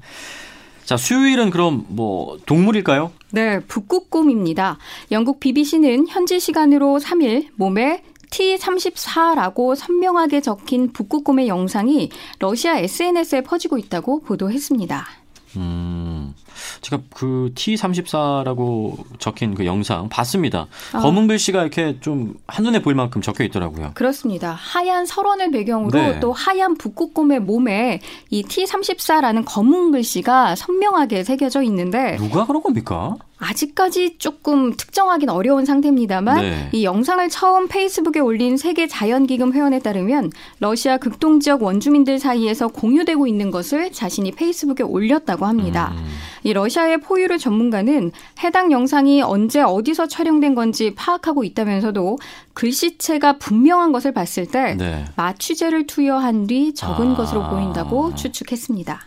자, 수요일은 그럼 뭐 동물일까요? 네, 북극곰입니다. 영국 BBC는 현지 시간으로 3일 몸에 T34라고 선명하게 적힌 북극곰의 영상이 러시아 SNS에 퍼지고 있다고 보도했습니다. 음, 제가 그 T34라고 적힌 그 영상 봤습니다. 아. 검은 글씨가 이렇게 좀 한눈에 보일 만큼 적혀 있더라고요. 그렇습니다. 하얀 설원을 배경으로 네. 또 하얀 북극곰의 몸에 이 T34라는 검은 글씨가 선명하게 새겨져 있는데 누가 그런 겁니까? 아직까지 조금 특정하기는 어려운 상태입니다만 네. 이 영상을 처음 페이스북에 올린 세계 자연기금 회원에 따르면 러시아 극동 지역 원주민들 사이에서 공유되고 있는 것을 자신이 페이스북에 올렸다고 합니다. 음, 이 러시아의 포유류 전문가는 해당 영상이 언제 어디서 촬영된 건지 파악하고 있다면서도 글씨체가 분명한 것을 봤을 때 네. 마취제를 투여한 뒤 적은 아. 것으로 보인다고 추측했습니다.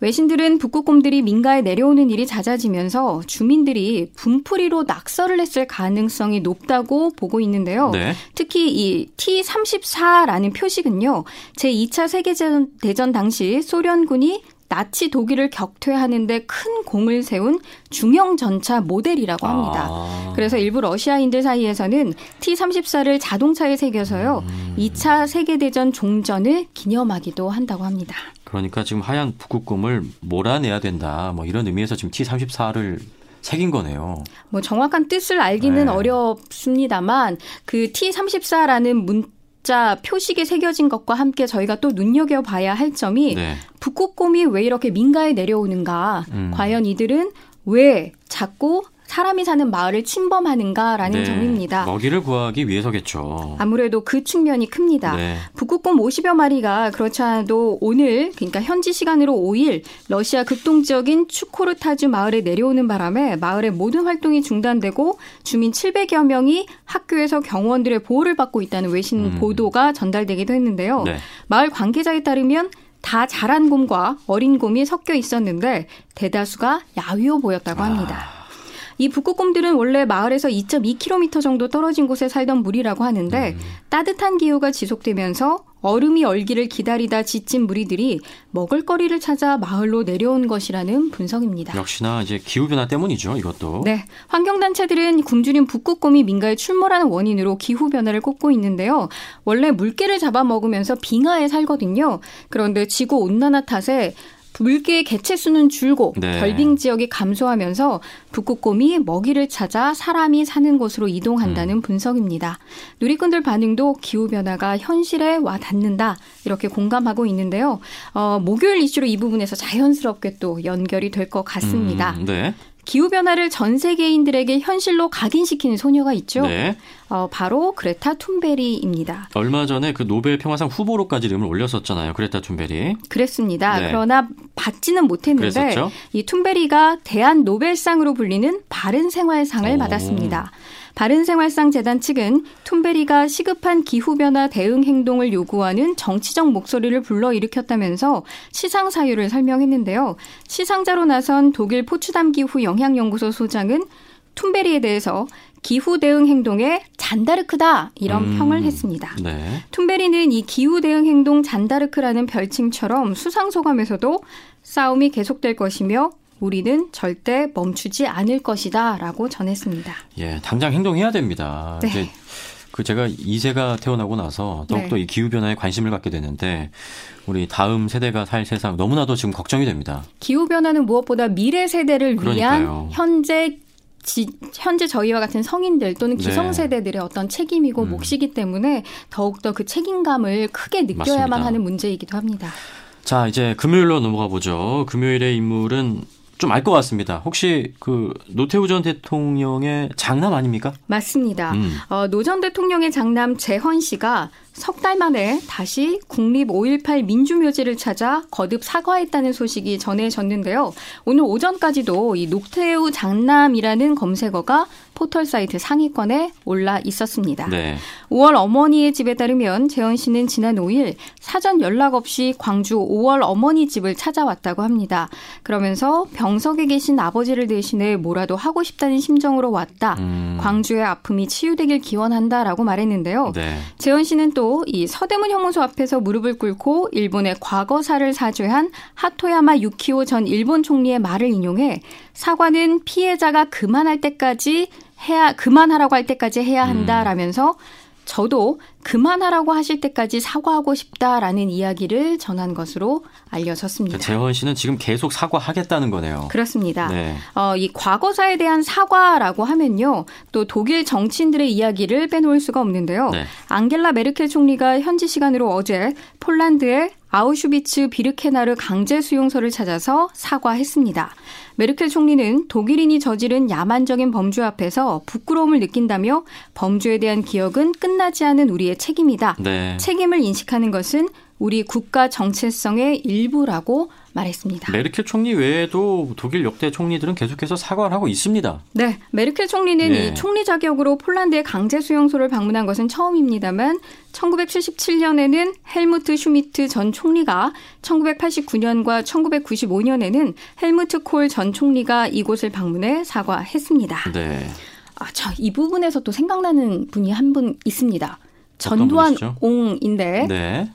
외신들은 북극곰들이 민가에 내려오는 일이 잦아지면서 주민들이 분풀이로 낙서를 했을 가능성이 높다고 보고 있는데요. 네. 특히 이 T34라는 표식은요. 제2차 세계대전 대전 당시 소련군이 나치 독일을 격퇴하는데 큰 공을 세운 중형 전차 모델이라고 합니다. 아. 그래서 일부 러시아인들 사이에서는 T-34를 자동차에 새겨서요. 음. 2차 세계대전 종전을 기념하기도 한다고 합니다. 그러니까 지금 하얀 북극곰을 몰아내야 된다. 뭐 이런 의미에서 지금 T34를 새긴 거네요. 뭐 정확한 뜻을 알기는 네. 어렵습니다만 그 T-34라는 문자 표식이 새겨진 것과 함께 저희가 또 눈여겨봐야 할 점이 네. 북극곰이 왜 이렇게 민가에 내려오는가? 음. 과연 이들은 왜 자꾸 사람이 사는 마을을 침범하는가라는 네. 점입니다. 먹이를 구하기 위해서겠죠. 아무래도 그 측면이 큽니다. 네. 북극곰 50여 마리가 그렇지 않아도 오늘 그러니까 현지 시간으로 5일 러시아 극동 지역인 추코르타주 마을에 내려오는 바람에 마을의 모든 활동이 중단되고 주민 700여 명이 학교에서 경호원들의 보호를 받고 있다는 외신 음. 보도가 전달되기도 했는데요. 네. 마을 관계자에 따르면 다 자란 곰과 어린 곰이 섞여 있었는데 대다수가 야위어 보였다고 합니다. 이 북극곰들은 원래 마을에서 2.2km 정도 떨어진 곳에 살던 무리라고 하는데 따뜻한 기후가 지속되면서 얼음이 얼기를 기다리다 지친 무리들이 먹을거리를 찾아 마을로 내려온 것이라는 분석입니다. 역시나 이제 기후 변화 때문이죠. 이것도. 네. 환경 단체들은 굶주린 북극곰이 민가에 출몰하는 원인으로 기후 변화를 꼽고 있는데요. 원래 물개를 잡아먹으면서 빙하에 살거든요. 그런데 지구 온난화 탓에 물개의 개체 수는 줄고 네. 결빙 지역이 감소하면서 북극곰이 먹이를 찾아 사람이 사는 곳으로 이동한다는 분석입니다. 누리꾼들 반응도 기후 변화가 현실에 와 닿는다 이렇게 공감하고 있는데요. 어, 목요일 이슈로 이 부분에서 자연스럽게 또 연결이 될 것 같습니다. 음, 네. 기후 변화를 전 세계인들에게 현실로 각인시키는 소녀가 있죠. 네. 어, 바로 그레타 툰베리입니다. 얼마 전에 그 노벨 평화상 후보로까지 이름을 올렸었잖아요. 그레타 툰베리. 그랬습니다. 네. 그러나 받지는 못했는데 그랬었죠? 이 툰베리가 대한 노벨상으로 불리는 바른 생활상을 오. 받았습니다. 바른생활상 재단 측은 툰베리가 시급한 기후변화 대응 행동을 요구하는 정치적 목소리를 불러일으켰다면서 시상 사유를 설명했는데요. 시상자로 나선 독일 포츠담 기후 영향연구소 소장은 툰베리에 대해서 기후 대응 행동의 잔다르크다 이런 음. 평을 했습니다. 네. 툰베리는 이 기후 대응 행동 잔다르크라는 별칭처럼 수상 소감에서도 싸움이 계속될 것이며 우리는 절대 멈추지 않을 것이다 라고 전했습니다. 예, 당장 행동해야 됩니다. 네. 이제 그 제가 2세가 태어나고 나서 더욱더 네. 이 기후 변화에 관심을 갖게 되는데 우리 다음 세대가 살 세상 너무나도 지금 걱정이 됩니다. 기후 변화는 무엇보다 미래 세대를 위한 그러니까요. 현재 지- 현재 저희와 같은 성인들 또는 네. 기성세대들의 어떤 책임이고 음. 몫이기 때문에 더욱더 그 책임감을 크게 느껴야만 맞습니다. 하는 문제이기도 합니다. 자, 이제 금요일로 넘어가 보죠. 금요일의 인물은 좀 알 것 같습니다. 혹시 그 노태우 전 대통령의 장남 아닙니까? 맞습니다. 음. 어, 노 전 대통령의 장남 재헌 씨가 석 달 만에 다시 국립 5.18 민주묘지를 찾아 거듭 사과했다는 소식이 전해졌는데요. 오늘 오전까지도 이 노태우 장남이라는 검색어가 포털 사이트 상위권에 올라 있었습니다. 네. 5월 어머니의 집에 따르면 재헌 씨는 지난 5일 사전 연락 없이 광주 5월 어머니 집을 찾아왔다고 합니다. 그러면서 병석에 계신 아버지를 대신해 뭐라도 하고 싶다는 심정으로 왔다. 음. 광주의 아픔이 치유되길 기원한다라고 말했는데요. 네. 재헌 씨는 또이 서대문 형무소 앞에서 무릎을 꿇고 일본의 과거사를 사죄한 하토야마 유키오 전 일본 총리의 말을 인용해 사과는 피해자가 그만할 때까지 해야 그만하라고 할 때까지 해야 한다라면서 저도 그만하라고 하실 때까지 사과하고 싶다라는 이야기를 전한 것으로 알려졌습니다. 재헌 씨는 지금 계속 사과하겠다는 거네요. 그렇습니다. 네. 어, 이 과거사에 대한 사과라고 하면요. 또 독일 정치인들의 이야기를 빼놓을 수가 없는데요. 네. 앙겔라 메르켈 총리가 현지 시간으로 어제 폴란드의 아우슈비츠 비르케나르 강제 수용소를 찾아서 사과했습니다. 메르켈 총리는 독일인이 저지른 야만적인 범죄 앞에서 부끄러움을 느낀다며 범죄에 대한 기억은 끝나지 않은 우리의 책임이다. 네. 책임을 인식하는 것은 우리 국가 정체성의 일부라고 말했습니다. 메르켈 총리 외에도 독일 역대 총리들은 계속해서 사과를 하고 있습니다. 네, 메르켈 총리는 네. 이 총리 자격으로 폴란드의 강제 수용소를 방문한 것은 처음입니다만 1977년에는 헬무트 슈미트 전 총리가 1989년과 1995년에는 헬무트 콜 전 총리가 이곳을 방문해 사과했습니다. 네. 아, 저 이 부분에서 또 생각나는 분이 한 분 있습니다. 전두환 분이시죠? 옹인데 네.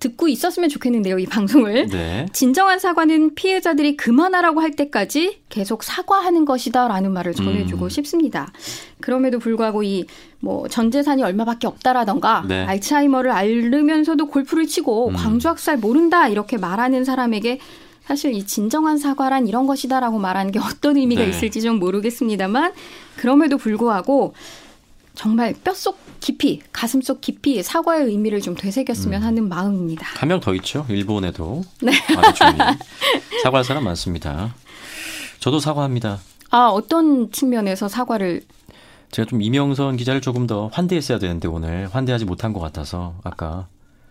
듣고 있었으면 좋겠는데요, 이 방송을. 네. 진정한 사과는 피해자들이 그만하라고 할 때까지 계속 사과하는 것이다라는 말을 전해주고 음. 싶습니다. 그럼에도 불구하고 이 뭐 전 재산이 얼마밖에 없다라던가 네. 알츠하이머를 앓으면서도 골프를 치고 음. 광주 학살 모른다 이렇게 말하는 사람에게 사실 이 진정한 사과란 이런 것이다라고 말하는 게 어떤 의미가 네. 있을지 좀 모르겠습니다만 그럼에도 불구하고 정말 뼛속 깊이 가슴속 깊이 사과의 의미를 좀 음. 되새겼으면 하는 마음입니다. 한 명 더 있죠. 일본에도. 네. 아베 총리. 사과할 사람 많습니다. 저도 사과합니다. 아, 어떤 측면에서 사과를 제가 좀 이명선 기자를 조금 더 환대했어야 되는데 오늘 환대하지 못한 것 같아서 아까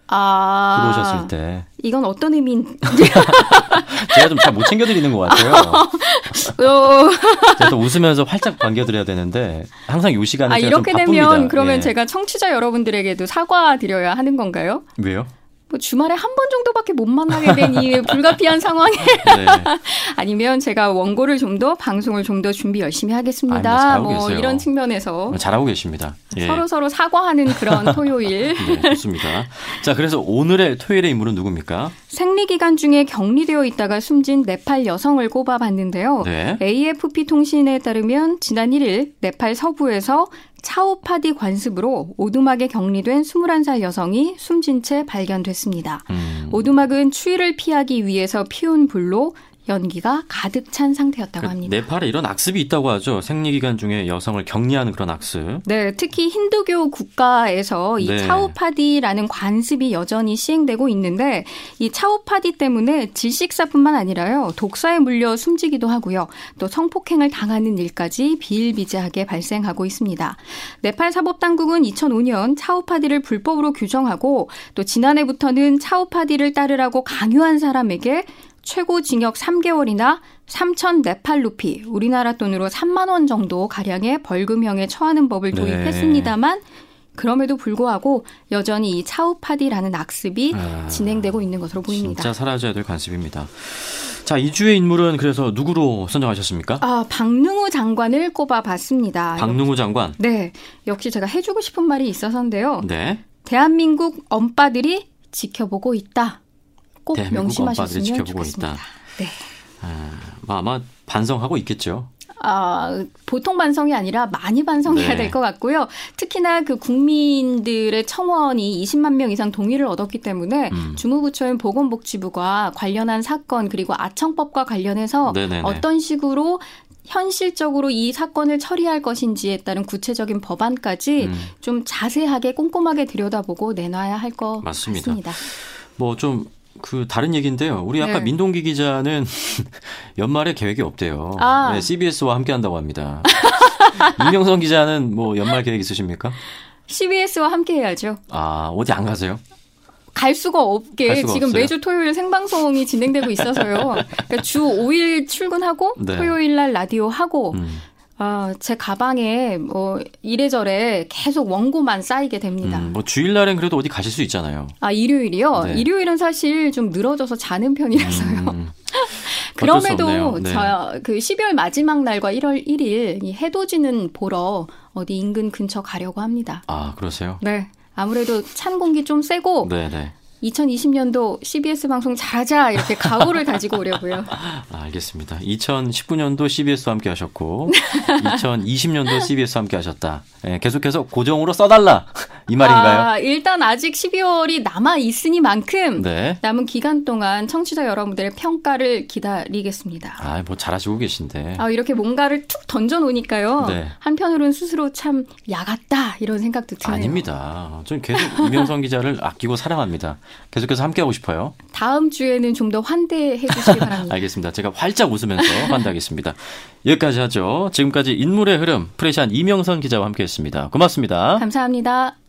아 들어오셨을 때 이건 어떤 의미인 제가 좀 잘 못 챙겨드리는 것 같아요. 어, 제가 또 웃으면서 활짝 반겨드려야 되는데 항상 요 시간에 아 제가 이렇게. 되면 그러면 예. 제가 청취자 여러분들에게도 사과드려야 하는 건가요? 왜요? 뭐 주말에 한 번 정도밖에 못 만나게 된 이 불가피한 상황에 네. 아니면 제가 원고를 좀 더 방송을 좀 더 준비 열심히 하겠습니다. 잘하고 뭐 계세요. 이런 측면에서 잘하고 계십니다. 예. 서로 서로 사과하는 그런 토요일 네, 좋습니다. 자, 그래서 오늘의 토요일의 인물은 누굽니까? 생리 기간 중에 격리되어 있다가 숨진 네팔 여성을 꼽아봤는데요. 네. AFP 통신에 따르면 지난 1일 네팔 서부에서 차오파디 관습으로 오두막에 격리된 21살 여성이 숨진 채 발견됐습니다. 음, 오두막은 추위를 피하기 위해서 피운 불로 연기가 가득 찬 상태였다고 그 합니다. 네팔에 이런 악습이 있다고 하죠. 생리 기간 중에 여성을 격리하는 그런 악습. 네, 특히 힌두교 국가에서 이 네. 차오파디라는 관습이 여전히 시행되고 있는데 이 차오파디 때문에 질식사뿐만 아니라요 독사에 물려 숨지기도 하고요 또 성폭행을 당하는 일까지 비일비재하게 발생하고 있습니다. 네팔 사법 당국은 2005년 차오파디를 불법으로 규정하고 또 지난해부터는 차오파디를 따르라고 강요한 사람에게 최고 징역 3개월이나 3천 네팔 루피, 우리나라 돈으로 3만 원 정도 가량의 벌금형에 처하는 법을 네. 도입했습니다만 그럼에도 불구하고 여전히 이 차우파디라는 악습이 아, 진행되고 있는 것으로 보입니다. 진짜 사라져야 될 관습입니다. 자, 이 주의 인물은 그래서 누구로 선정하셨습니까? 아, 박능우 장관을 꼽아봤습니다. 박능우 장관. 네, 역시 제가 해주고 싶은 말이 있어서인데요. 네. 대한민국 엄빠들이 지켜보고 있다. 꼭 대한민국 명심하셨으면 지켜보고 좋겠습니다. 있다. 네. 아, 뭐 아마 반성하고 있겠죠. 아, 보통 반성이 아니라 많이 반성해야 네. 될것 같고요. 특히나 그 국민들의 청원이 20만 명 이상 동의를 얻었기 때문에 음. 주무부처인 보건복지부가 관련한 사건 그리고 아청법과 관련해서 네네네. 어떤 식으로 현실적으로 이 사건을 처리할 것인지에 따른 구체적인 법안까지 음. 좀 자세하게 꼼꼼하게 들여다보고 내놔야 할 것. 같습니다. 뭐 좀 그 다른 얘기인데요. 우리 아까 네. 민동기 기자는 연말에 계획이 없대요. 아. 네, CBS와 함께 한다고 합니다. 이명선 기자는 뭐 연말 계획 있으십니까? CBS와 함께 해야죠. 아, 어디 안 가세요? 갈 수가 없게 갈 수가 지금 없어요? 매주 토요일 생방송이 진행되고 있어서요. 그러니까 주 5일 출근하고 네. 토요일 날 라디오 하고 음. 아, 제 가방에 뭐 이래저래 계속 원고만 쌓이게 됩니다. 음, 뭐 주일날엔 그래도 어디 가실 수 있잖아요. 아, 일요일이요? 네. 일요일은 사실 좀 늘어져서 자는 편이라서요. 음, 그럼에도. 네. 저그 12월 마지막 날과 1월 1일 이 해돋이는 보러 어디 인근 근처 가려고 합니다. 아, 그러세요? 네. 아무래도 찬 공기 좀 세고 네, 네. 2020년도 CBS 방송 잘하자 이렇게 각오를 다지고 오려고요. 아, 알겠습니다. 2019년도 CBS와 함께 하셨고 2020년도 CBS와 함께 하셨다. 예, 계속해서 고정으로 써달라 이 말인가요? 아, 일단 아직 12월이 남아 있으니만큼 네. 남은 기간 동안 청취자 여러분들의 평가를 기다리겠습니다. 아, 뭐 잘하시고 계신데. 아, 이렇게 뭔가를 툭 던져 놓으니까요. 네. 한편으로는 스스로 참 야같다 이런 생각도 드네요. 아닙니다. 저는 계속 이명선 기자를 아끼고 사랑합니다. 계속해서 함께하고 싶어요. 다음 주에는 좀 더 환대해 주시기 바랍니다. 알겠습니다. 제가 활짝 웃으면서 환대하겠습니다. 여기까지 하죠. 지금까지 인물의 흐름 프레시안 이명선 기자와 함께했습니다. 고맙습니다. 감사합니다.